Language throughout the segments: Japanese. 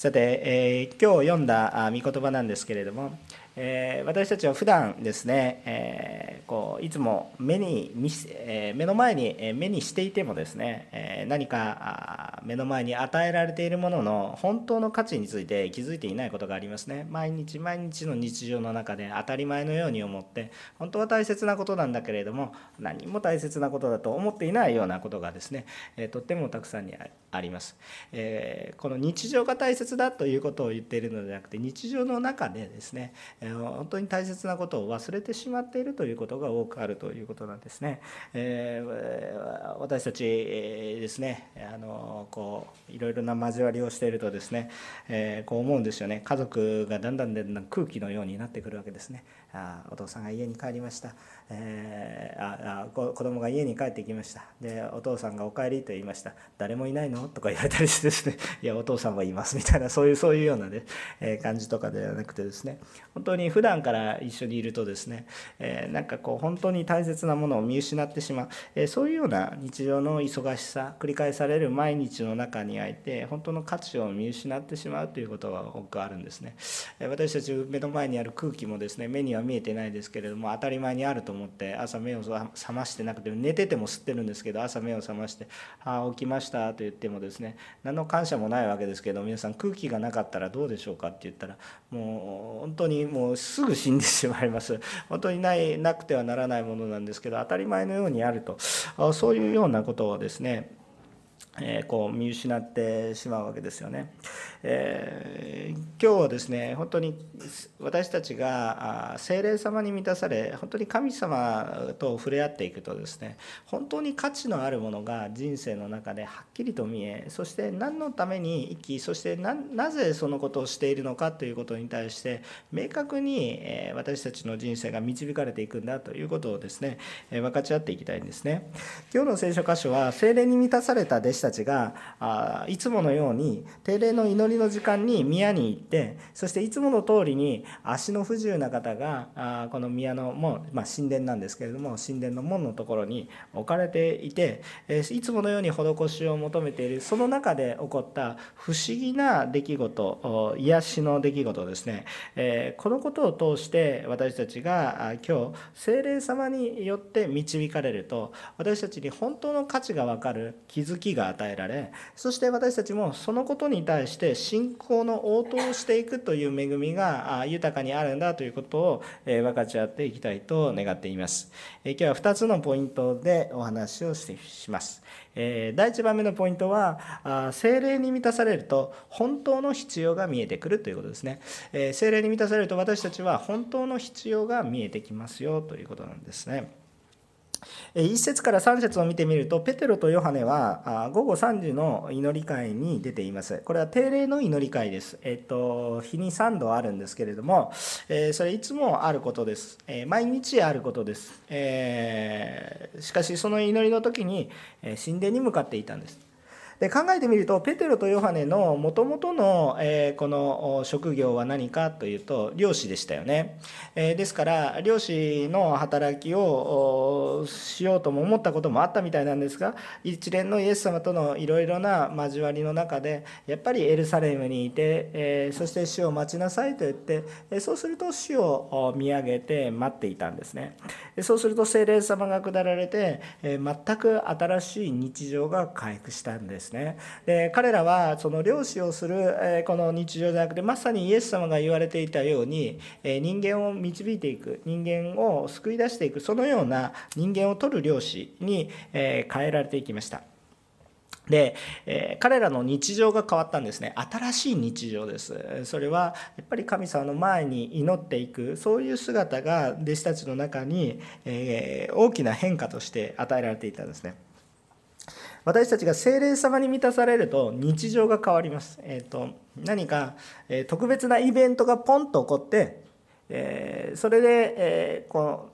さて、えー、今日読んだ御言葉なんですけれども、えー、私たちは普段ですね、えー、こういつも目に見、えー、目の前にえ目にしていてもですね、え何か目の前に与えられているものの本当の価値について気づいていないことがありますね。毎日毎日の日常の中で当たり前のように思って本当は大切なことなんだけれども何も大切なことだと思っていないようなことがですね、えとってもたくさんにあります、えこの日常が大切だということを言っているのではなくて日常の中でですね本当に大切なことを忘れてしまっているということが多くあるということなんですね。え、私たちですねあのこういろいろな交わりをしているとですね、え、こう思うんですよね家族がだんだんだんだん空気のようになってくるわけですね。あお父さんが家に帰りました、えー、ああ子供が家に帰ってきました。でお父さんが「お帰り」と言いました「誰もいないの?」とか言われたりしてですね「いやお父さんはいます」みたいなそういうそういうようなね、えー、感じとかではなくてですね。本当に普段から一緒にいるとですね、えー、なんかこう本当に大切なものを見失ってしまう、えー、そういうような日常の忙しさ繰り返される毎日の中にあいて本当の価値を見失ってしまうということが多くあるんですね、え私たち目の前にある空気もですね目には見えてないですけれども当たり前にあると思って朝目を覚ましてなくて寝てても吸ってるんですけど朝目を覚まして「ああ起きました」と言ってもですね何の感謝もないわけですけど皆さん空気がなかったらどうでしょうかって言ったらもう本当にもうすぐ死んでしまいます。本当にないなくてはならないものなんですけど当たり前のようにあると。そういうようなことをですねえこう見失ってしまうわけですよね。えー、今日はですね本当に私たちが精霊様に満たされ本当に神様と触れ合っていくとですね本当に価値のあるものが人生の中ではっきりと見えそして何のために生きそしてなぜそのことをしているのかということに対して明確に私たちの人生が導かれていくんだということをですね分かち合っていきたいんですね。今日の聖書箇所は精霊に満たされた弟子たちがあいつものように定例の祈りの時間に宮に行ってそしていつもの通りに足の不自由な方があこの宮の門、まあ、神殿なんですけれども神殿の門のところに置かれていて、えいつものように施しを求めているその中で起こった不思議な出来事癒しの出来事ですね、えこのことを通して私たちが今日精霊様によって導かれると私たちに本当の価値が分かる気づきがが与えられそして私たちもそのことに対して信仰の応答をしていくという恵みが豊かにあるんだということを分かち合っていきたいと願っています。今日は2つのポイントでお話をしてします。第1番目のポイントは精霊に満たされると本当の必要が見えてくるということですね。精霊に満たされると私たちは本当の必要が見えてきますよということなんですね。1節から3節を見てみるとペテロとヨハネは午後3時の祈り会に出ています。これは定例の祈り会です、えっと、日に3度あるんですけれども、えそれいつもあることです、え毎日あることです、えしかしその祈りの時に神殿に向かっていたんです。で考えてみるとペテロとヨハネのもともとの、えこの職業は何かというと漁師でしたよね、えですから漁師の働きをしようとも思ったこともあったみたいなんですが一連のイエス様とのいろいろな交わりの中でやっぱりエルサレムにいて、えそして死を待ちなさいと言って、えそうすると死を見上げて待っていたんですね。そうすると聖霊様が下られて、え全く新しい日常が回復したんです。ですね。で彼らはその漁師をする、えこの日常じゃなくてまさにイエス様が言われていたように、え人間を導いていく人間を救い出していくそのような人間を取る漁師に、え変えられていきました。で、えー、彼らの日常が変わったんですね。新しい日常です。それはやっぱり神様の前に祈っていくそういう姿が弟子たちの中に、えー、大きな変化として与えられていたんですね。私たちが精霊様に満たされると日常が変わります。えーと、何か、特別なイベントがポンと起こって、えー、それで、えー、この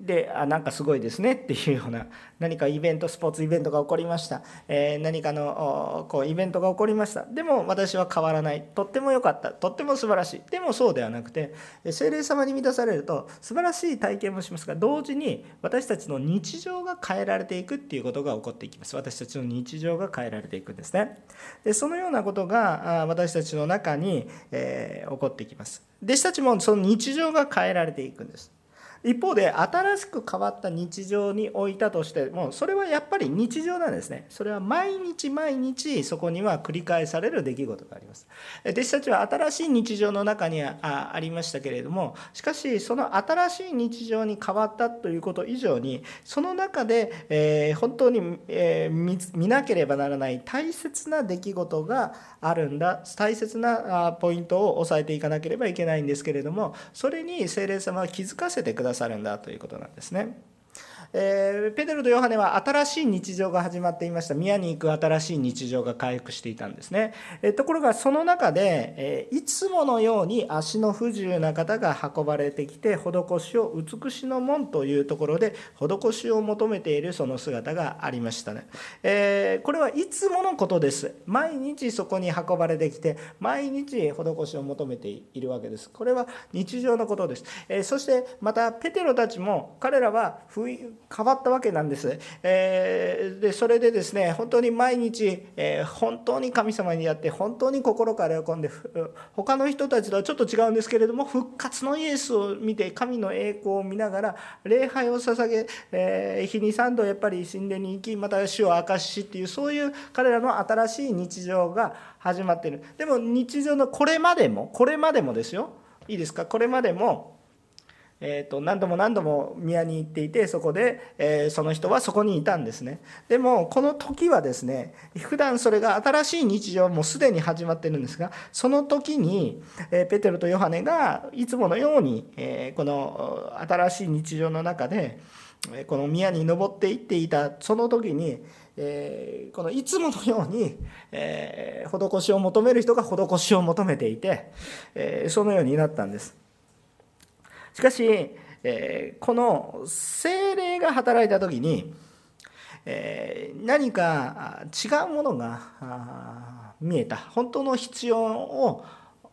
であなんかすごいですねっていうような何かイベントスポーツイベントが起こりました、えー、何かのこうイベントが起こりました。でも私は変わらない。とっても良かった。とっても素晴らしい。でもそうではなくて精霊様に満たされると素晴らしい体験もしますが同時に私たちの日常が変えられていくっていうことが起こっていきます。私たちの日常が変えられていくんですね。でそのようなことが私たちの中に、えー、起こっていきます。弟子たちもその日常が変えられていくんです。一方で新しく変わった日常に置いたとしてもそれはやっぱり日常なんですね。それは毎日毎日そこには繰り返される出来事があります。弟子たちは新しい日常の中にありましたけれどもしかしその新しい日常に変わったということ以上にその中で、え、本当に、え、見なければならない大切な出来事があるんだ大切なポイントを押さえていかなければいけないんですけれどもそれに精霊様は気づかせてください。るんだということなんですね。えー、ペテロとヨハネは新しい日常が始まっていました。宮に行く新しい日常が回復していたんですね、えー、ところがその中で、えー、いつものように足の不自由な方が運ばれてきて施しを美しの門というところで施しを求めているその姿がありましたね、えこれはいつものことです。毎日そこに運ばれてきて毎日施しを求めているわけです。これは日常のことです、えそしてまたペテロたちも彼らは変わったわけなんです。えー、でそれでですね本当に毎日、えー、本当に神様にやって本当に心から喜んで他の人たちとはちょっと違うんですけれども復活のイエスを見て神の栄光を見ながら礼拝を捧げ、えー、日に3度やっぱり神殿に行きまた主を明かしっていうそういう彼らの新しい日常が始まっている。でも日常のこれまでもこれまでもですよ。いいですか？これまでもえーと、何度も何度も宮に行っていてそこで、えー、その人はそこにいたんですねでもこの時はですね普段それが新しい日常もすでに始まってるんですがその時に、えー、ペテロとヨハネがいつものように、えー、この新しい日常の中でこの宮に登っていっていたその時にえー、このいつものように、えー、施しを求める人が施しを求めていて、えー、そのようになったんです。しかし、えー、この精霊が働いた時に、えー、何か違うものが見えた本当の必要を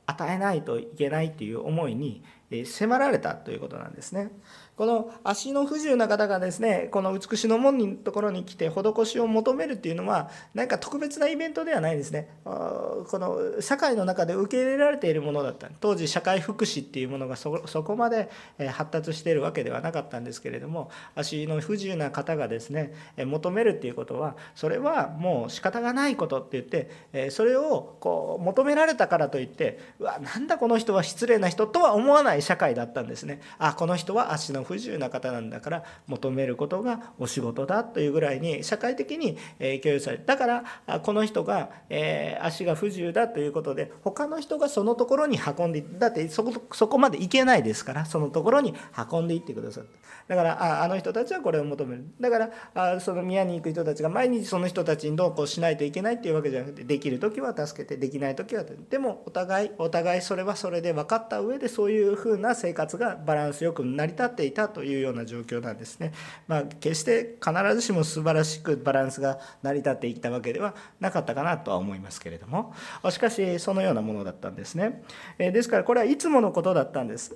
与えないといけないという思いに迫られたということなんですね。この足の不自由な方がですねこの美しの門のところに来て施しを求めるっていうのは何か特別なイベントではないですね。この社会の中で受け入れられているものだった。当時社会福祉っていうものがそこまで発達しているわけではなかったんですけれども足の不自由な方がですね求めるっていうことはそれはもう仕方がないことって言ってそれをこう求められたからといってうわなんだこの人は失礼な人とは思わない社会だったんですね。あこの人は足の不自由な方なんだから求めることがお仕事だというぐらいに社会的に共有されだからこの人が足が不自由だということで他の人がそのところに運んでだってそこそこまで行けないですからそのところに運んでいってくださっただからあの人たちはこれを求める。だからあその宮に行く人たちが毎日その人たちにどうこうしないといけないっていうわけじゃなくてできる時は助けてできない時はでもお互いお互いそれはそれで分かった上でそういうふうな生活がバランスよく成り立っていたというような状況なんですね。まあ、決して必ずしも素晴らしくバランスが成り立っていったわけではなかったかなとは思いますけれどもしかしそのようなものだったんですね。ですからこれはいつものことだったんです。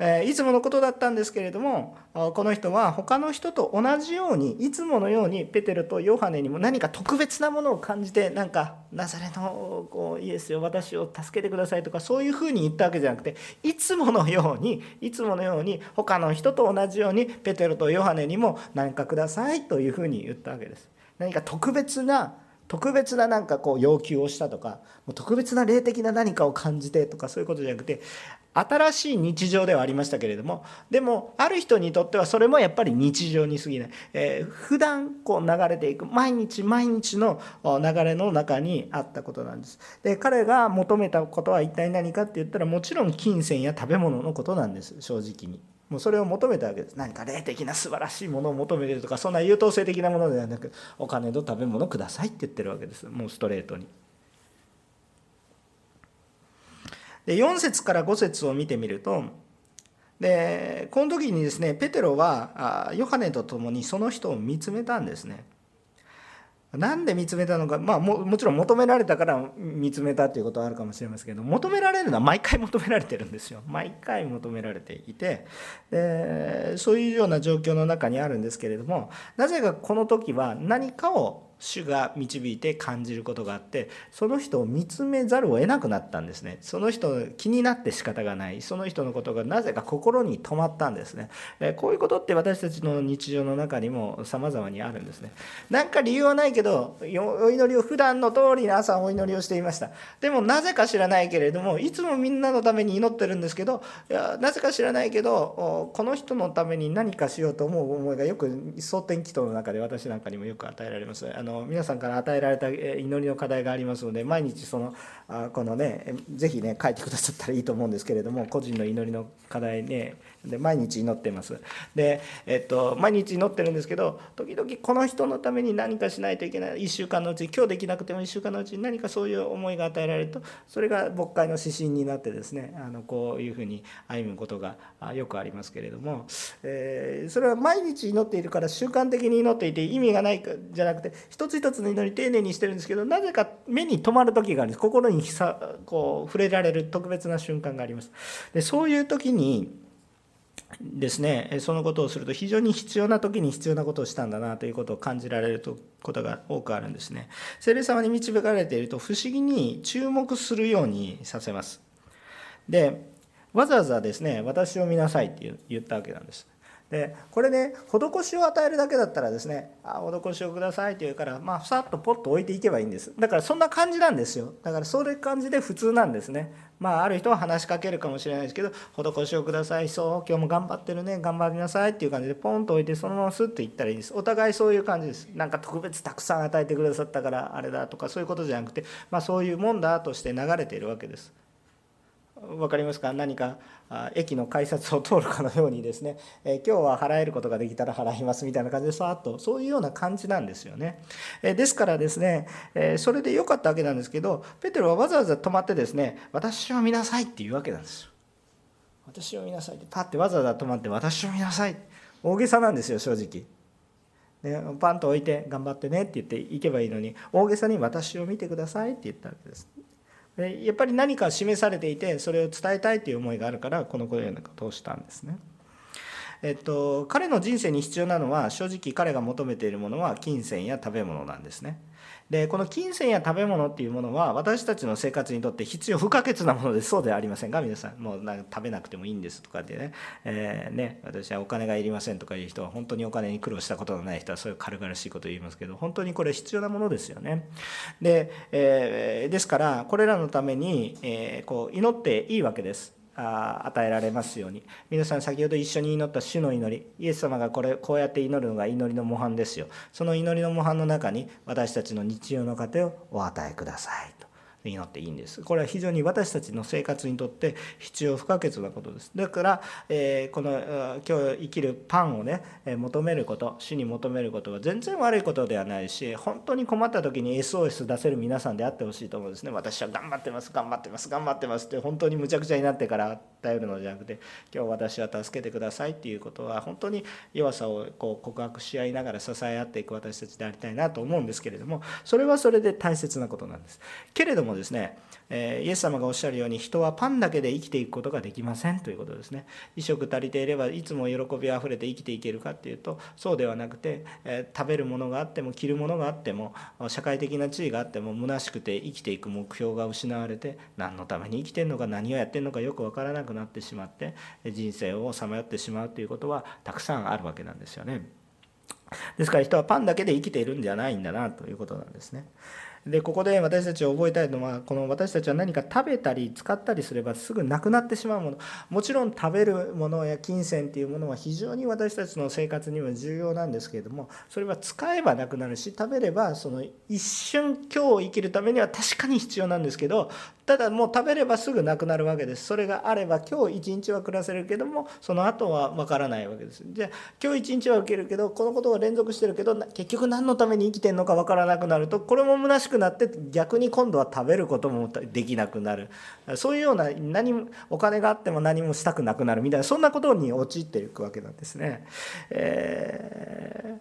えいつものことだったんですけれどもこの人は他の人と同じようにいつものようにペテロとヨハネにも何か特別なものを感じてなんかナザレのこうイエスよ私を助けてくださいとかそういうふうに言ったわけじゃなくていつものようにいつものように他の人と同じようにペテロとヨハネにも何かくださいというふうに言ったわけです。何か特別な特別ななんかこう要求をしたとか特別な霊的な何かを感じてとかそういうことじゃなくて新しい日常ではありましたけれどもでもある人にとってはそれもやっぱり日常に過ぎない、えー、普段こう流れていく毎日毎日の流れの中にあったことなんです。で彼が求めたことは一体何かって言ったらもちろん金銭や食べ物のことなんです正直に。もうそれを求めたわけです何か霊的な素晴らしいものを求めてるとかそんな優等生的なものではなくお金と食べ物くださいって言ってるわけですもうストレートに。で4節から5節を見てみるとでこの時にですねペテロはヨハネと共にその人を見つめたんですね。なんで見つめたのか、まあ、ももちろん求められたから見つめたっていうことはあるかもしれませんけど求められるのは毎回求められてるんですよ。毎回求められていてでそういうような状況の中にあるんですけれどもなぜかこの時は何かを主が導いて感じることがあってその人を見つめざるを得なくなったんですね。その人気になって仕方がない。その人のことがなぜか心に留まったんですね。こういうことって私たちの日常の中にも様々にあるんですね。何か理由はないけどお祈りを普段の通りに朝お祈りをしていました。でもなぜか知らないけれどもいつもみんなのために祈ってるんですけどいやなぜか知らないけどこの人のために何かしようと思う思いがよく蒼天祈祷の中で私なんかにもよく与えられます。あのの皆さんから与えられた祈りの課題がありますので毎日そのあこのね是非ね書いてくださったらいいと思うんですけれども個人の祈りの課題ねで毎日祈ってます。で、えっと、毎日祈ってるんですけど時々この人のために何かしないといけない。1週間のうち今日できなくても1週間のうちに何かそういう思いが与えられるとそれが牧会の指針になってですねあのこういうふうに歩むことがよくありますけれども、えー、それは毎日祈っているから習慣的に祈っていて意味がないじゃなくて一つ一つの祈り丁寧にしてるんですけどなぜか目に留まる時があるんです。心にこう触れられる特別な瞬間があります。でそういう時にですね。そのことをすると非常に必要な時に必要なことをしたんだなということを感じられることが多くあるんですね。聖霊様に導かれていると不思議に注目するようにさせます。でわざわざですね私を見なさいって言ったわけなんです。でこれね施しを与えるだけだったらですね「あ施しをください」って言うからまあさっとポッと置いていけばいいんです。だからそんな感じなんですよ。だからそういう感じで普通なんですね。まあある人は話しかけるかもしれないですけど「施しをください。そう今日も頑張ってるね。頑張りなさい」っていう感じでポンと置いてそのまますって言ったらいいです。お互いそういう感じです。なんか特別たくさん与えてくださったからあれだとかそういうことじゃなくてまあそういうもんだとして流れているわけです。分かりますか？何か駅の改札を通るかのようにですね、え今日は払えることができたら払いますみたいな感じでさーっとそういうような感じなんですよね、えですからですね、えそれで良かったわけなんですけどペテロはわざわざ止まってですね私を見なさいっていうわけなんですよ。私を見なさいってパッてわざわざ止まって私を見なさい。大げさなんですよ正直。でパンと置いて頑張ってねって言って行けばいいのに大げさに私を見てくださいって言ったわけです。やっぱり何か示されていてそれを伝えたいという思いがあるからこのようなことをしたんですね。えっと、彼の人生に必要なのは正直彼が求めているものは金銭や食べ物なんですね。でこの金銭や食べ物っていうものは私たちの生活にとって必要不可欠なものでそうではありませんか？皆さんもうなんか食べなくてもいいんですとかでね,、えーね、私はお金がいりませんとかいう人は本当にお金に苦労したことのない人はそういう軽々しいことを言いますけど本当にこれ必要なものですよね。で,、えー、ですからこれらのために、えー、こう祈っていいわけです。与えられますように。皆さん先ほど一緒に祈った主の祈り。イエス様がこれこうやって祈るのが祈りの模範ですよ。その祈りの模範の中に私たちの日常の糧をお与えくださいと。祈っていいんです。これは非常に私たちの生活にとって必要不可欠なことです。だから、えー、この今日生きるパンをね求めること主に求めることは全然悪いことではないし本当に困った時に SOS 出せる皆さんであってほしいと思うんですね。私は頑張ってます頑張ってます頑張ってますって本当にむちゃくちゃになってから頼るのじゃなくて今日私は助けてくださいっていうことは本当に弱さをこう告白し合いながら支え合っていく私たちでありたいなと思うんですけれどもそれはそれで大切なことなんです。けれどもですね、えイエス様がおっしゃるように人はパンだけで生きていくことができませんということですね衣食足りていればいつも喜びあふれて生きていけるかっていうとそうではなくて、え食べるものがあっても着るものがあっても社会的な地位があっても虚しくて生きていく目標が失われて何のために生きてるのか何をやってるのかよく分からなくなってしまって人生をさまよってしまうということはたくさんあるわけなんですよね。ですから人はパンだけで生きているんじゃないんだなということなんですね。でここで私たちを覚えたいのはこの私たちは何か食べたり使ったりすればすぐなくなってしまうもの。もちろん食べるものや金銭っていうものは非常に私たちの生活には重要なんですけれどもそれは使えばなくなるし食べればその一瞬今日生きるためには確かに必要なんですけどただもう食べればすぐなくなるわけです。それがあれば今日一日は暮らせるけどもその後は分からないわけです。じゃあ今日一日は受けるけどこのことが連続してるけど結局何のために生きてるのか分からなくなるとこれも虚しくくなって逆に今度は食べることもできなくなるそういうような何もお金があっても何もしたくなくなるみたいなそんなことに陥っていくわけなんですね。えー、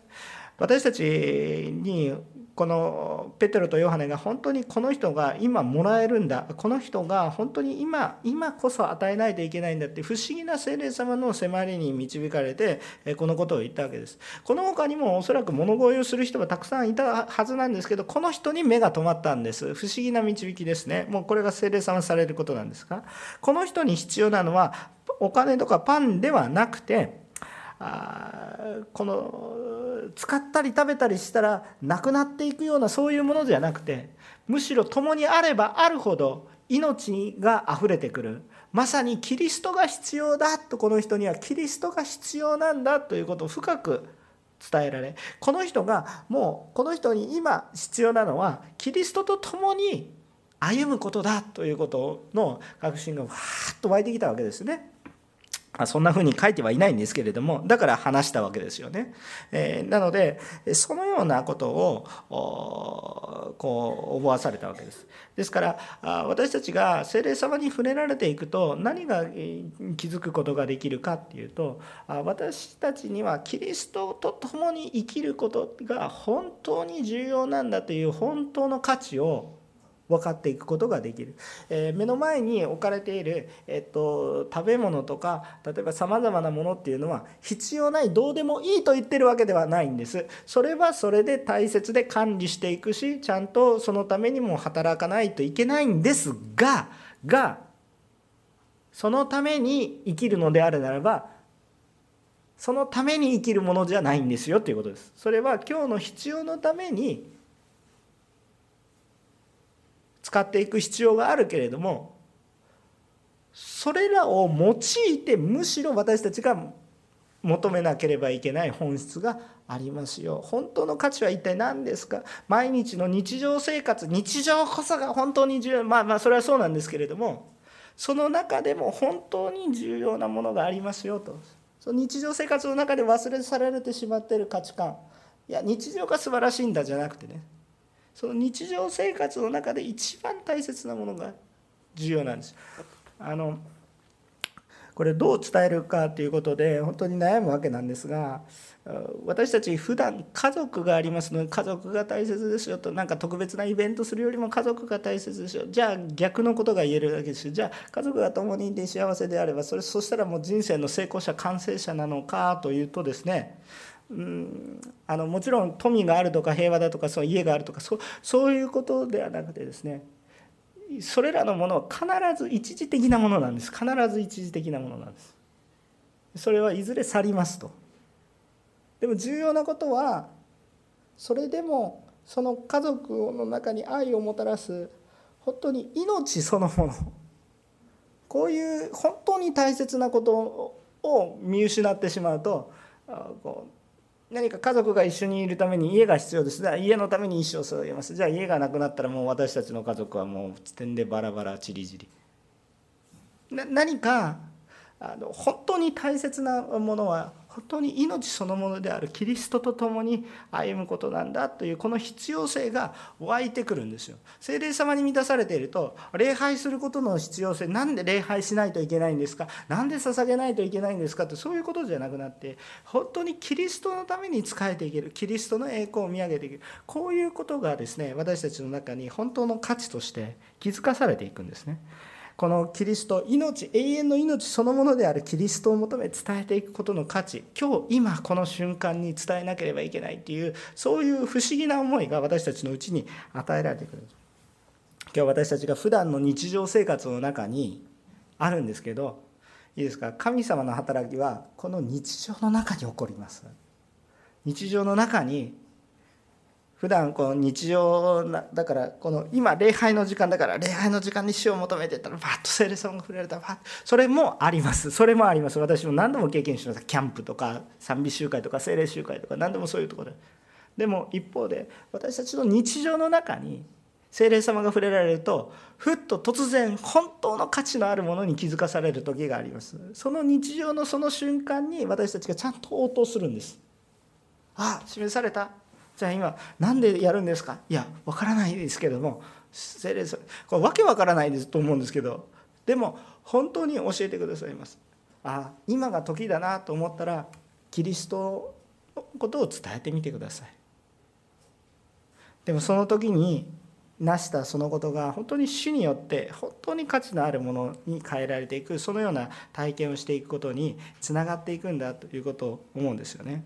私たちにこのペテロとヨハネが本当にこの人が今もらえるんだ。この人が本当に今今こそ与えないといけないんだって不思議な精霊様の迫りに導かれてこのことを言ったわけです。この他にもおそらく物乞いをする人はたくさんいたはずなんですけどこの人に目が止まったんです。不思議な導きですね。もうこれが精霊様されることなんですがこの人に必要なのはお金とかパンではなくてあこの使ったり食べたりしたらなくなっていくようなそういうものじゃなくてむしろ共にあればあるほど命があふれてくるまさにキリストが必要だとこの人にはキリストが必要なんだということを深く伝えられこの人がもうこの人に今必要なのはキリストと共に歩むことだということの確信がわーっと湧いてきたわけですね。そんな風に書いてはいないんですけれども、だから話したわけですよね。えー、なので、そのようなことを、こう、思わされたわけです。ですから、私たちが精霊様に触れられていくと、何が気づくことができるかっていうと、私たちにはキリストと共に生きることが本当に重要なんだという本当の価値を分かっていくことができる、えー、目の前に置かれている、えっと、食べ物とか例えばさまざまなものっていうのは必要ないどうでもいいと言ってるわけではないんです。それはそれで大切で管理していくしちゃんとそのためにも働かないといけないんですががそのために生きるのであるならばそのために生きるものじゃないんですよということです。それは今日の必要のために使っていく必要があるけれどもそれらを用いてむしろ私たちが求めなければいけない本質がありますよ。本当の価値は一体何ですか？毎日の日常生活日常こそが本当に重要。まあまあそれはそうなんですけれどもその中でも本当に重要なものがありますよと。その日常生活の中で忘れ去られてしまっている価値観。いや日常が素晴らしいんだじゃなくてねその日常生活の中で一番大切なものが重要なんです。あのこれどう伝えるかということで本当に悩むわけなんですが私たち普段家族がありますので家族が大切ですよとなんか特別なイベントするよりも家族が大切ですよじゃあ逆のことが言えるわけですよじゃあ家族が共にいて幸せであればそれそしたらもう人生の成功者完成者なのかというとですねうんあのもちろん富があるとか平和だとかその家があるとかそそういうことではなくてですねそれらのものは必ず一時的なものなんです。必ず一時的なものなんです。それはいずれ去りますと。でも重要なことはそれでもその家族の中に愛をもたらす本当に命そのもの。こういう本当に大切なことを見失ってしまうとこう何か家族が一緒にいるために家が必要です。家のために一生添えます。じゃあ家がなくなったらもう私たちの家族はもう点でバラバラちりぢり。何かあの本当に大切なものは本当に命そのものであるキリストと共に歩むことなんだというこの必要性が湧いてくるんですよ。聖霊様に満たされていると礼拝することの必要性なんで礼拝しないといけないんですか？何で捧げないといけないんですか？ってそういうことじゃなくなって本当にキリストのために仕えていけるキリストの栄光を見上げていけるこういうことがですね私たちの中に本当の価値として気づかされていくんですね。このキリスト命永遠の命そのものであるキリストを求め伝えていくことの価値今日今この瞬間に伝えなければいけないっていうそういう不思議な思いが私たちのうちに与えられてくる。今日私たちが普段の日常生活の中にあるんですけどいいですか？神様の働きはこの日常の中に起こります。日常の中に普段この日常なだからこの今礼拝の時間だから礼拝の時間に死を求めてたらバッと聖霊様が触れられたバッそれもあります。それもあります。私も何度も経験しましたキャンプとか賛美集会とか聖霊集会とか何でもそういうところで。でも一方で私たちの日常の中に聖霊様が触れられるとふっと突然本当の価値のあるものに気づかされる時があります。その日常のその瞬間に私たちがちゃんと応答するんです。あ示された。じゃあ今何でやるんですか？いやわからないですけども聖霊これわけわからないですと思うんですけどでも本当に教えてくださいます。あ今が時だなと思ったらキリストのことを伝えてみてください。でもその時に成したそのことが本当に主によって本当に価値のあるものに変えられていくそのような体験をしていくことにつながっていくんだということを思うんですよね。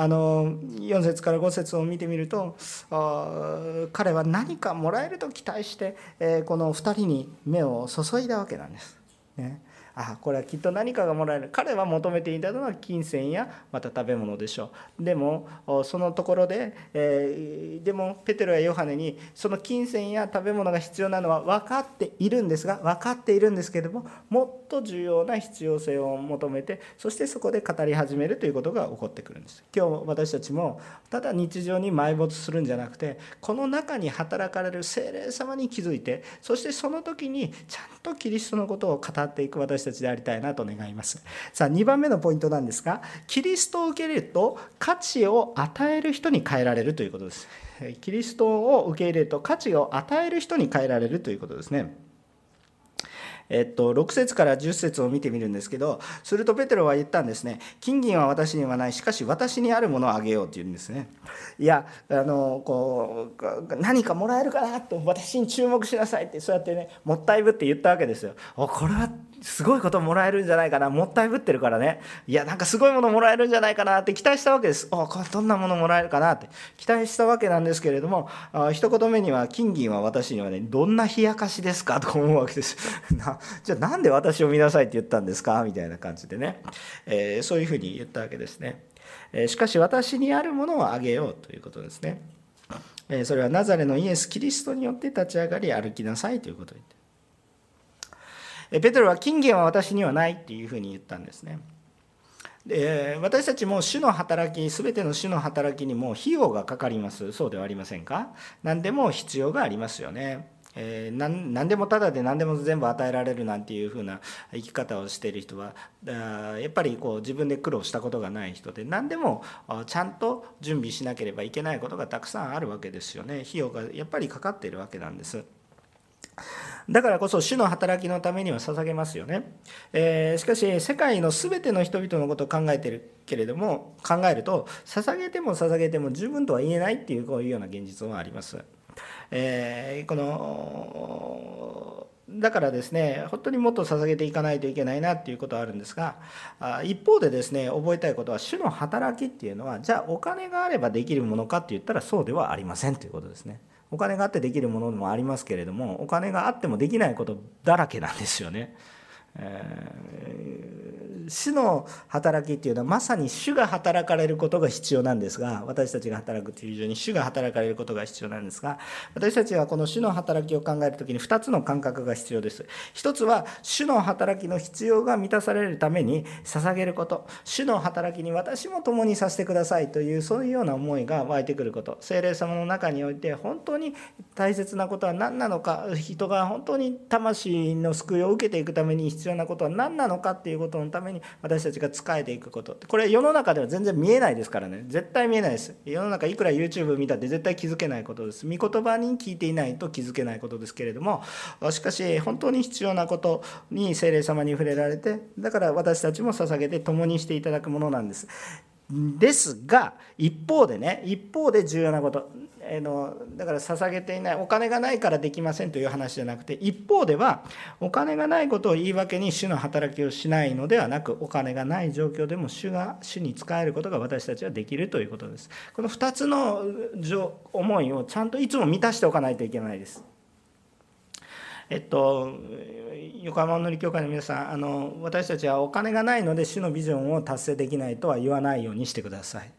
あの4節から5節を見てみると彼は何かもらえると期待して、えこの2人に目を注いだわけなんです。ね、あこれはきっと何かがもらえる。彼は求めていたのは金銭やまた食べ物でしょう。でもそのところで、えー、でもペテロやヨハネにその金銭や食べ物が必要なのは分かっているんですが分かっているんですけれどももっと重要な必要性を求めてそしてそこで語り始めるということが起こってくるんです。今日私たちもただ日常に埋没するんじゃなくてこの中に働かれる精霊様に気づいてそしてその時にちゃんとキリストのことを語っていく私たちたちでありたいなと願います。さあ2番目のポイントなんですがキリストを受け入れると価値を与える人に変えられるということです。キリストを受け入れると価値を与える人に変えられるということですね。えっと、6節から10節を見てみるんですけど、するとペテロは言ったんですね、金銀は私にはない、しかし私にあるものをあげようって言うんですね。いや、あのこう何かもらえるかなと、私に注目しなさいって、そうやってね、もったいぶって言ったわけですよ。おこれはすごいこともらえるんじゃないかな。もったいぶってるからね。いやなんかすごいものもらえるんじゃないかなって期待したわけです。おこれどんなものもらえるかなって。期待したわけなんですけれどもあ一言目には金銀は私にはねどんな冷やかしですかと思うわけです。なじゃあなんで私を見なさいって言ったんですか？みたいな感じでね、えー、そういうふうに言ったわけですね、えー、しかし私にあるものをあげようということですね。えそれはナザレのイエス・キリストによって立ち上がり歩きなさいということを言って。ペテロは金言は私にはないっていうふうに言ったんですね。で私たちも主の働き全ての主の働きにも費用がかかりますそうではありませんか？何でも必要がありますよね。えー、何何でもただで何でも全部与えられるなんていうふうな生き方をしている人はやっぱりこう自分で苦労したことがない人で何でもちゃんと準備しなければいけないことがたくさんあるわけですよね費用がやっぱりかかっているわけなんです。だからこそ主の働きのためには捧げますよね、えー、しかし世界の全ての人々のことを考えてるけれども考えると捧げても捧げても十分とは言えないっていうこういうような現実はあります、えー、このだからですね本当にもっと捧げていかないといけないなっていうことはあるんですが一方でですね覚えたいことは主の働きっていうのはじゃあお金があればできるものかって言ったらそうではありませんということですね。お金があってできるものもありますけれどもお金があってもできないことだらけなんですよね。えー、主の働きっていうのはまさに主が働かれることが必要なんですが私たちが働くという以上に主が働かれることが必要なんですが私たちはこの主の働きを考える時に2つの感覚が必要です。一つは主の働きの必要が満たされるために捧げること。主の働きに私も共にさせてくださいというそういうような思いが湧いてくること。精霊様の中において本当に大切なことは何なのか。人が本当に魂の救いを受けていくために必要要なことは何なのかっていうことのために私たちが仕えていくこと。これ世の中では全然見えないですからね。絶対見えないです。世の中いくら YouTube 見たって絶対気づけないことです。御言葉に聞いていないと気づけないことですけれどもしかし本当に必要なことに精霊様に触れられてだから私たちも捧げて共にしていただくものなんです。ですが一方でね一方で重要なこと。えのだから捧げていないお金がないからできませんという話じゃなくて一方ではお金がないことを言い訳に主の働きをしないのではなくお金がない状況でも主が主に仕えることが私たちはできるということです。この2つの思いをちゃんといつも満たしておかないといけないです。えっと、横浜のり教会の皆さんあの私たちはお金がないので主のビジョンを達成できないとは言わないようにしてください。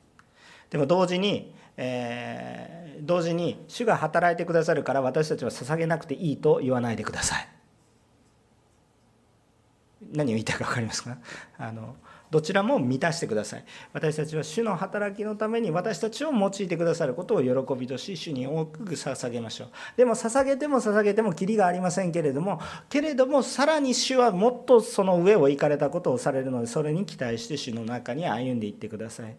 でも同時にえー、同時に主が働いてくださるから私たちは捧げなくていいと言わないでください。何を言いたいか分かりますか？あのどちらも満たしてください。私たちは主の働きのために私たちを用いてくださることを喜びとし主に多く捧げましょう。でも捧げても捧げてもきりがありませんけれどもけれどもさらに主はもっとその上を行かれたことをされるのでそれに期待して主の中に歩んでいってください。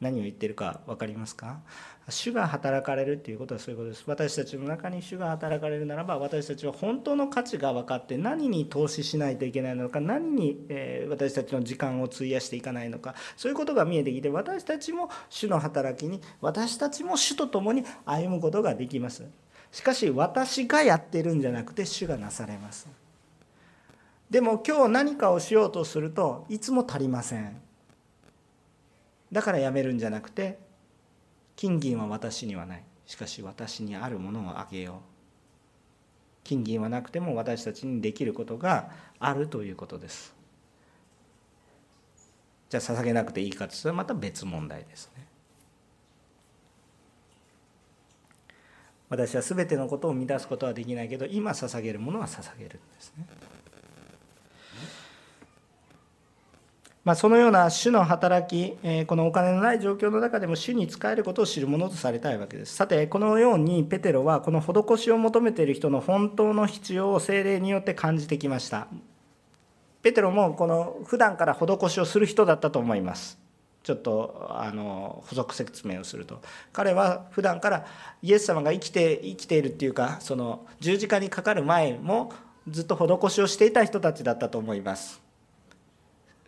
何を言ってるか分かりますか？主が働かれるっていうことはそういうことです。私たちの中に主が働かれるならば私たちは本当の価値が分かって何に投資しないといけないのか何に、え私たちの時間を費やしていかないのかそういうことが見えてきて私たちも主の働きに私たちも主と共に歩むことができます。しかし私がやってるんじゃなくて主がなされます。でも今日何かをしようとするといつも足りません。だからやめるんじゃなくて金銀は私にはない。しかし私にあるものをあげよう。金銀はなくても私たちにできることがあるということです。じゃあ捧げなくていいかというとまた別問題ですね。私は全てのことを満たすことはできないけど今捧げるものは捧げるんですね。まあ、そのような主の働き、えこのお金のない状況の中でも主に仕えることを知るものとされたいわけです。さて、このようにペテロはこの施しを求めている人の本当の必要を精霊によって感じてきました。ペテロもこの普段から施しをする人だったと思います。ちょっとあの補足説明をすると彼は普段からイエス様が生きて生きているっていうかその十字架にかかる前もずっと施しをしていた人たちだったと思います。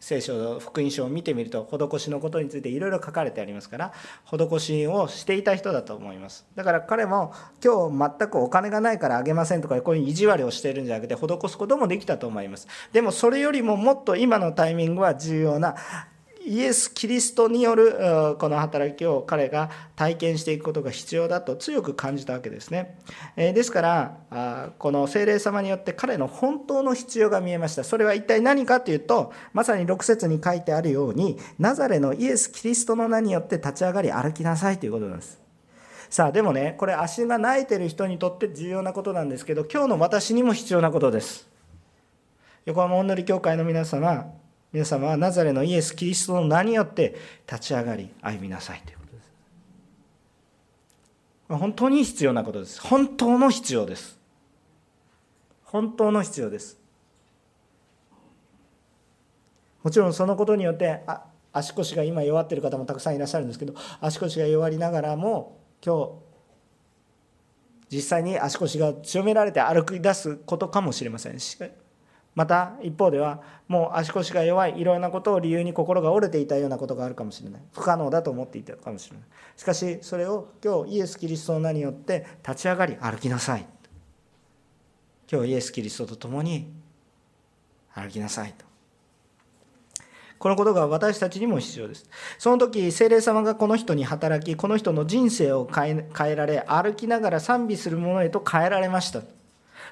聖書福音書を見てみると施しのことについていろいろ書かれてありますから施しをしていた人だと思います。だから彼も今日全くお金がないからあげませんとかこういう意地悪をしているんじゃなくて施すこともできたと思います。でもそれよりももっと今のタイミングは重要なイエス・キリストによるこの働きを彼が体験していくことが必要だと強く感じたわけですね。ですからこの精霊様によって彼の本当の必要が見えました。それは一体何かというとまさに6節に書いてあるようにナザレのイエス・キリストの名によって立ち上がり歩きなさいということなんです。さあでもねこれ足が泣いてる人にとって重要なことなんですけど今日の私にも必要なことです。横浜おんのり教会の皆様皆様はナザレのイエス・キリストの名によって立ち上がり歩みなさいということです。本当に必要なことです。本当の必要です。本当の必要です。もちろんそのことによってあ足腰が今弱っている方もたくさんいらっしゃるんですけど足腰が弱りながらも今日実際に足腰が強められて歩き出すことかもしれませんしまた一方ではもう足腰が弱いいろんなことを理由に心が折れていたようなことがあるかもしれない不可能だと思っていたかもしれないしかしそれを今日イエス・キリストの名によって立ち上がり歩きなさい今日イエス・キリストと共に歩きなさいとこのことが私たちにも必要です。その時、精霊様がこの人に働き、この人の人生を変え変えられ、歩きながら賛美するものへと変えられました。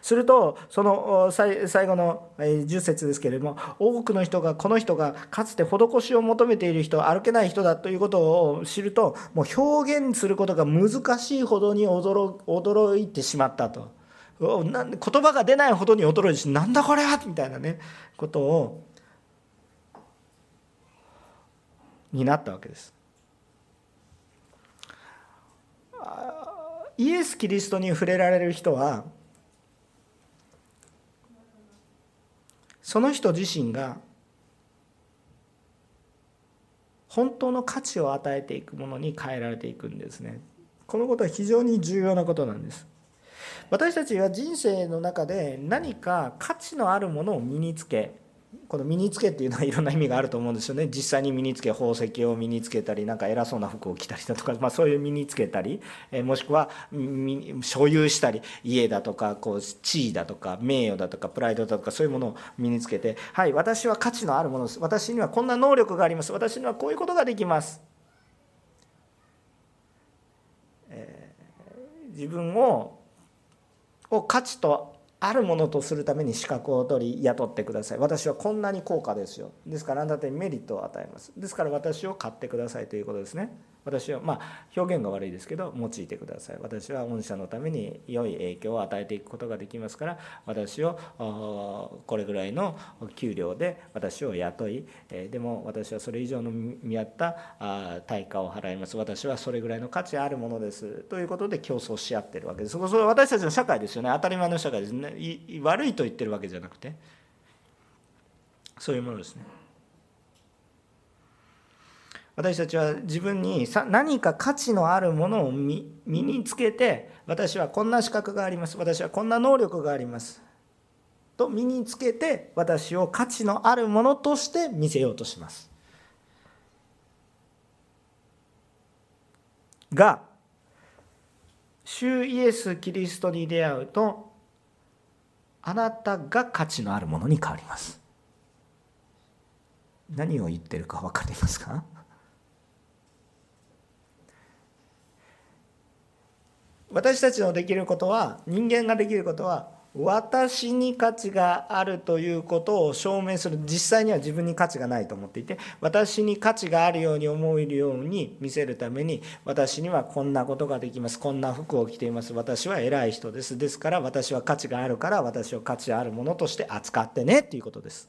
するとその最後の10節ですけれども多くの人がこの人がかつて施しを求めている人歩けない人だということを知るともう表現することが難しいほどに驚いてしまったと言葉が出ないほどに驚いてしなんだこれはみたいなねことをになったわけです。イエス・キリストに触れられる人はその人自身が本当の価値を与えていくものに変えられていくんですね。このことは非常に重要なことなんです。私たちは人生の中で何か価値のあるものを身につけこの身につけっていうのはいろんな意味があると思うんですよね。実際に身につけ宝石を身につけたりなんか偉そうな服を着たりだとか、まあ、そういう身につけたり、えもしくは所有したり家だとかこう地位だとか名誉だとかプライドだとかそういうものを身につけてはい私は価値のあるものです。私にはこんな能力があります。私にはこういうことができます、えー、自分をを価値とあるものとするために資格を取り雇ってください。私はこんなに高価ですよ。ですからあなたにメリットを与えます。ですから私を買ってくださいということですね。私はまあ表現が悪いですけど用いてください私は御社のために良い影響を与えていくことができますから私をこれぐらいの給料で私を雇いでも私はそれ以上の見合った対価を払います。私はそれぐらいの価値あるものです。ということで競争し合ってるわけです。それ私たちの社会ですよね。当たり前の社会ですね。悪いと言ってるわけじゃなくて。そういうものですね。私たちは自分にさ何か価値のあるものを身につけて私はこんな資格があります。私はこんな能力があります。と身につけて私を価値のあるものとして見せようとします。が主イエス・キリストに出会うとあなたが価値のあるものに変わります。何を言ってるか分かりますか？私たちのできることは人間ができることは私に価値があるということを証明する実際には自分に価値がないと思っていて私に価値があるように思えるように見せるために私にはこんなことができます。こんな服を着ています。私は偉い人です。ですから私は価値があるから私を価値あるものとして扱ってねっていうことです。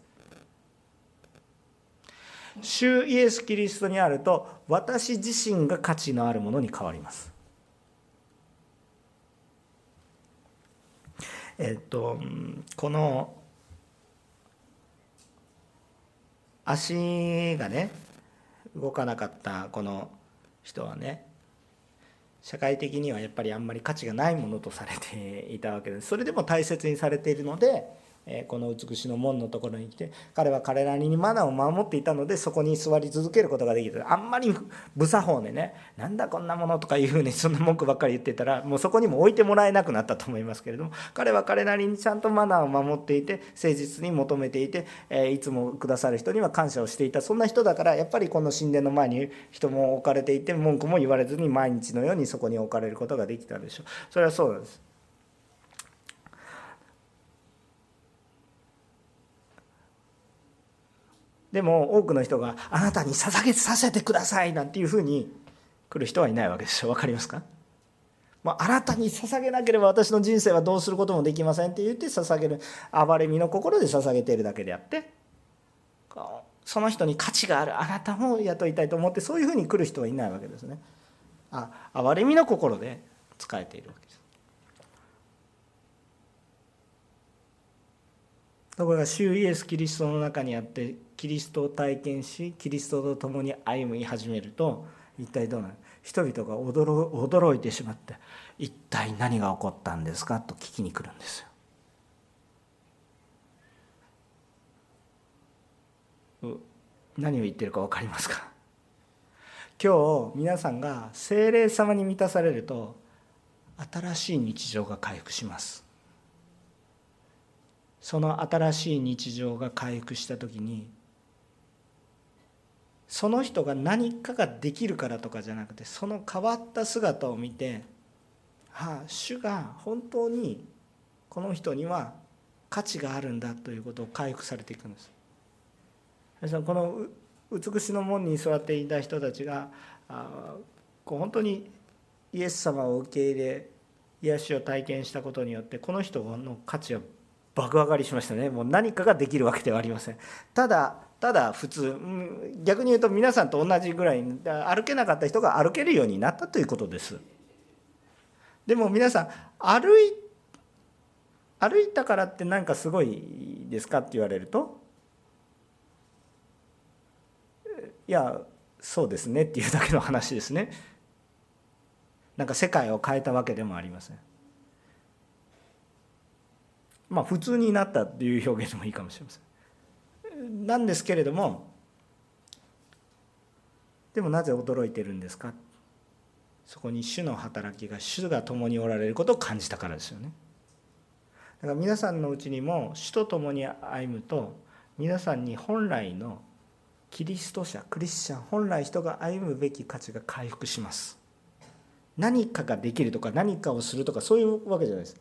主イエス・キリストにあると私自身が価値のあるものに変わります。えっとこの足がね動かなかったこの人はね社会的にはやっぱりあんまり価値がないものとされていたわけです。それでも大切にされているのでこの美しの門のところに来て彼は彼らにマナーを守っていたのでそこに座り続けることができた。あんまり無作法でねなんだこんなものとかいうふうにそんな文句ばっかり言ってたらもうそこにも置いてもらえなくなったと思いますけれども彼は彼なりにちゃんとマナーを守っていて誠実に求めていて、えいつもくださる人には感謝をしていたそんな人だからやっぱりこの神殿の前に人も置かれていて文句も言われずに毎日のようにそこに置かれることができたでしょう。それはそうなんです。でも多くの人があなたに捧げさせてくださいなんていうふうに来る人はいないわけですよ。分かりますかもうあなたに捧げなければ私の人生はどうすることもできませんって言って捧げる憐れみの心で捧げているだけであってその人に価値があるあなたも雇いたいと思ってそういうふうに来る人はいないわけですね。あ憐れみの心で仕えているわけです。ところが主イエス・キリストの中にあってキリストを体験しキリストと共に歩み始めると一体どうなる？人々が驚驚いてしまって一体何が起こったんですか？と聞きに来るんですよ。何を言ってるか分かりますか？今日皆さんが精霊様に満たされると新しい日常が回復します。その新しい日常が回復した時にその人が何かができるからとかじゃなくてその変わった姿を見てああ主が本当にこの人には価値があるんだということを回復されていくんです。この美しの門に座っていた人たちがあこう本当にイエス様を受け入れ癒しを体験したことによってこの人の価値は爆上がりしましたねもう何かができるわけではありませんただただ普通逆に言うと皆さんと同じぐらい歩けなかった人が歩けるようになったということです。でも皆さん歩い歩いたからって何かすごいですかって言われるといやそうですねっていうだけの話ですね。なんか世界を変えたわけでもありません。まあ普通になったっていう表現でもいいかもしれません。なんですけれどもでもなぜ驚いてるんですか？そこに主の働きが主が共におられることを感じたからですよね。だから皆さんのうちにも主と共に歩むと皆さんに本来のキリスト者クリスチャン本来人が歩むべき価値が回復します。何かができるとか何かをするとかそういうわけじゃないです。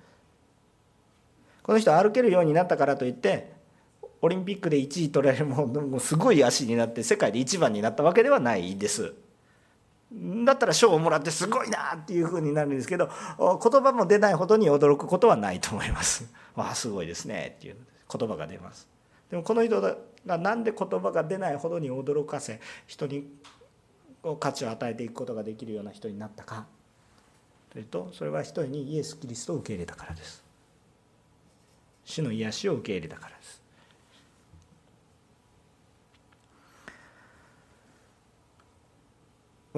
この人歩けるようになったからといってオリンピックで1位取られるもうすごい足になって世界で一番になったわけではないです。だったら賞をもらってすごいなっていうふうになるんですけど言葉も出ないほどに驚くことはないと思います。わあすごいですねっていう言葉が出ます。でもこの人が何で言葉が出ないほどに驚かせ人に価値を与えていくことができるような人になったか。というとそれは一人にイエス・キリストを受け入れたからです。主の癒しを受け入れたからです。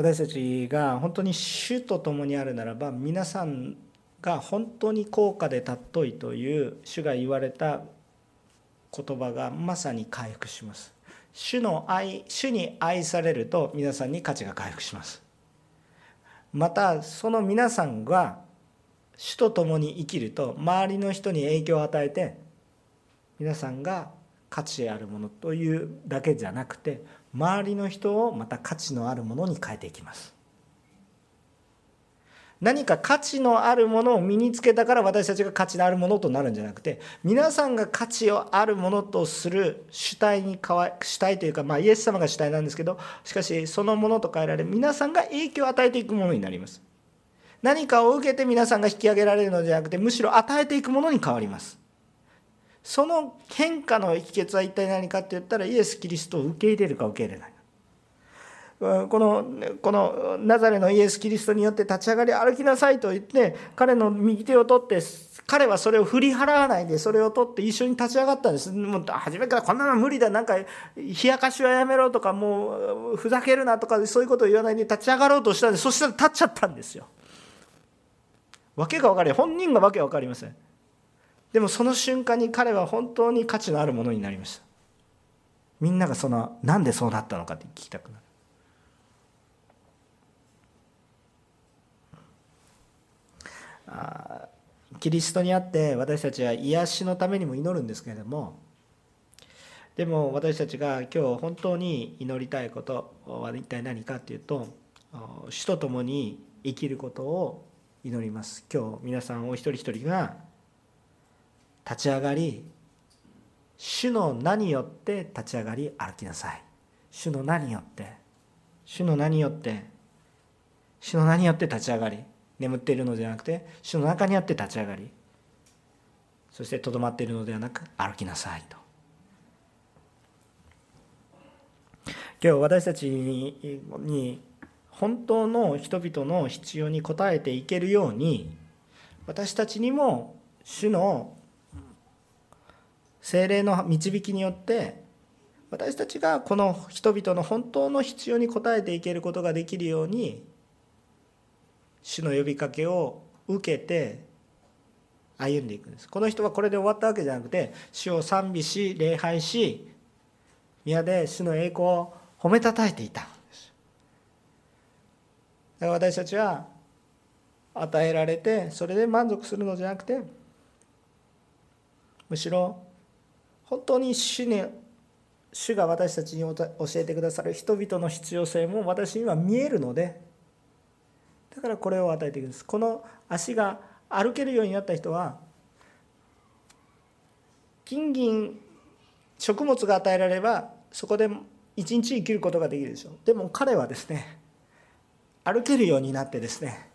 私たちが本当に主と共にあるならば皆さんが本当に高価で尊いという主が言われた言葉がまさに回復します主の愛主に愛される。と皆さんに価値が回復しますまたその皆さんが主と共に生きる。と周りの人に影響を与えて皆さんが価値ある。ものというだけじゃなくて周りの人をまた価値のあるものに変えていきます。何か価値のあるものを身につけたから私たちが価値のあるものとなるんじゃなくて皆さんが価値をあるものとする主体に変わ主体というか、まあ、イエス様が主体なんですけどしかしそのものと変えられ皆さんが影響を与えていくものになります。何かを受けて皆さんが引き上げられるのではなくてむしろ与えていくものに変わります。その変化の秘訣は一体何かって言ったらイエス・キリストを受け入れるか受け入れない。このこのナザレのイエス・キリストによって立ち上がり歩きなさいと言って彼の右手を取って彼はそれを振り払わないでそれを取って一緒に立ち上がったんです。もう初めからこんなの無理だ。なんか冷やかしはやめろとかもうふざけるなとかそういうことを言わないで立ち上がろうとしたんでそしたら立っちゃったんですよ。訳が分かり本人が訳が分かりません。でもその瞬間に彼は本当に価値のあるものになりました。みんながそのなんでそうなったのかって聞きたくなる。あキリストにあって私たちは癒しのためにも祈るんですけれどもでも私たちが今日本当に祈りたいことは一体何かっていうと主と共に生きることを祈ります。今日皆さんお一人一人が立ち上がり主の名によって立ち上がり歩きなさい。主の名によって主の名によって主の名によって立ち上がり眠っているのではなくて主の中にあって立ち上がりそしてとどまっているのではなく歩きなさいと。今日私たちに本当の人々の必要に応えていけるように私たちにも主の精霊の導きによって私たちがこの人々の本当の必要に応えていけることができるように主の呼びかけを受けて歩んでいくんです。この人はこれで終わったわけじゃなくて主を賛美し礼拝し宮で主の栄光を褒めたたえていたんです。だから私たちは与えられてそれで満足するのじゃなくてむしろ本当に主に主が私たちに教えてくださる人々の必要性も私には見えるのでだからこれを与えていくんです。この足が歩けるようになった人は金銀食物が与えられればそこで一日生きることができるでしょう。でも彼はですね歩けるようになってですね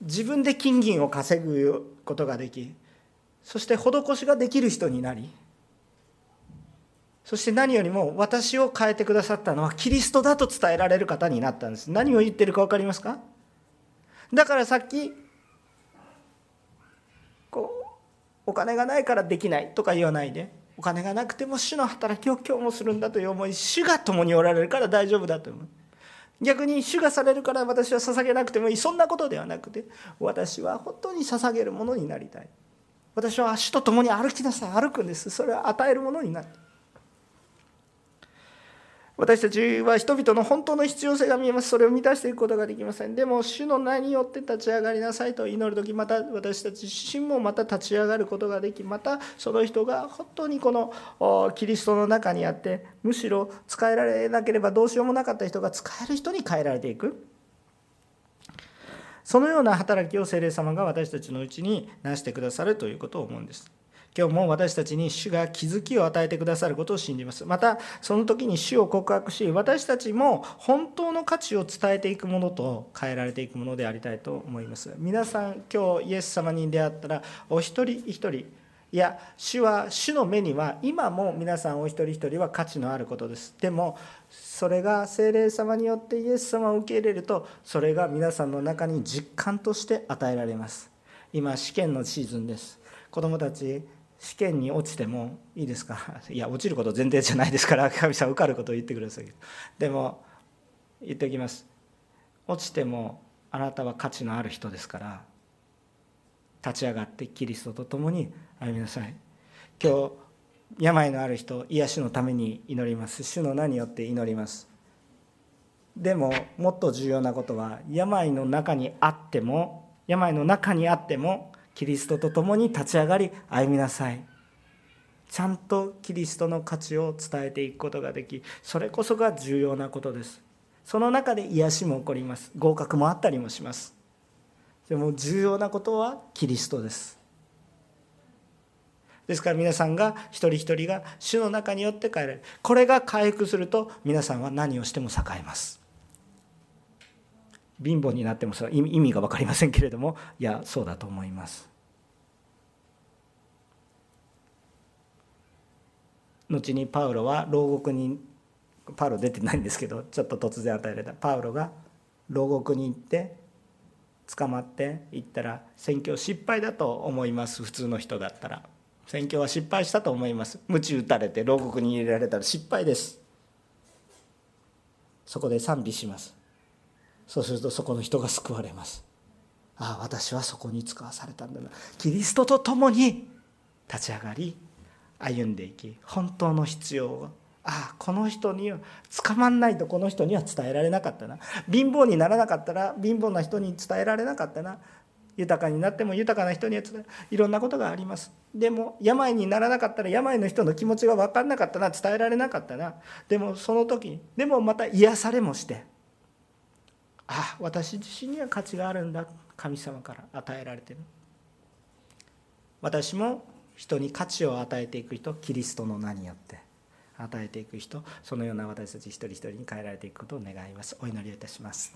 自分で金銀を稼ぐことができそして施しができる人になりそして何よりも私を変えてくださったのはキリストだと伝えられる方になったんです。何を言ってるか分かりますか？だからさっきこうお金がないからできないとか言わないで。お金がなくても主の働きを今日もするんだという思い主が共におられるから大丈夫だと思う。逆に主がされるから私は捧げなくてもいい。そんなことではなくて私は本当に捧げるものになりたい。私は主と共に歩きなさい。歩くんです。それは与えるものになる。私たちは人々の本当の必要性が見えます。それを満たしていくことができません。でも、主の名によって立ち上がりなさいと祈るとき、また私たち自身もまた立ち上がることができ、またその人が本当にこのキリストの中にあって、むしろ使えられなければどうしようもなかった人が使える人に変えられていく。そのような働きを聖霊様が私たちのうちになしてくださるということを思うんです。今日も私たちに主が気づきを与えてくださることを信じます。また、その時に主を告白し、私たちも本当の価値を伝えていくものと変えられていくものでありたいと思います。皆さん、今日イエス様に出会ったら、お一人一人、いや、主は、主の目には、今も皆さんお一人一人は価値のあることです。でも、それが精霊様によってイエス様を受け入れると、それが皆さんの中に実感として与えられます。今、試験のシーズンです。子供たち試験に落ちてもいいですか？いや落ちること前提じゃないですから 神様受かることを言ってくださいでも言っておきます。落ちてもあなたは価値のある人ですから立ち上がってキリストと共に歩みなさい。今日病のある人癒しのために祈ります。主の名によって祈ります。でももっと重要なことは病の中にあっても病の中にあってもキリストと共に立ち上がり歩みなさい。ちゃんとキリストの価値を伝えていくことができそれこそが重要なことです。その中で癒しも起こります。合格もあったりもします。でも重要なことはキリストです。ですから皆さんが一人一人が主の中によって帰れる。これが回復すると皆さんは何をしても栄えます。貧乏になってもそ意味が分かりませんけれどもいやそうだと思います。後にパウロは牢獄にパウロ出てないんですけどちょっと突然与えられた。パウロが牢獄に行って捕まって行ったら宣教失敗だと思います。普通の人だったら。宣教は失敗したと思います。鞭打たれて牢獄に入れられたら失敗です。そこで賛美します。そうするとそこの人が救われます。ああ私はそこに使わされたんだな。キリストと共に立ち上がり歩んでいき本当の必要をああこの人には捕まんないとこの人には伝えられなかったな。貧乏にならなかったら貧乏な人に伝えられなかったな。豊かになっても豊かな人には伝えいろんなことがあります。でも病にならなかったら病の人の気持ちが分かんなかったな。伝えられなかったな。でもその時でもまた癒されもしてあ私自身には価値があるんだ。神様から与えられてる。私も人に価値を与えていく人キリストの名によって与えていく人そのような私たち一人一人に変えられていくことを願います。お祈りをいたします。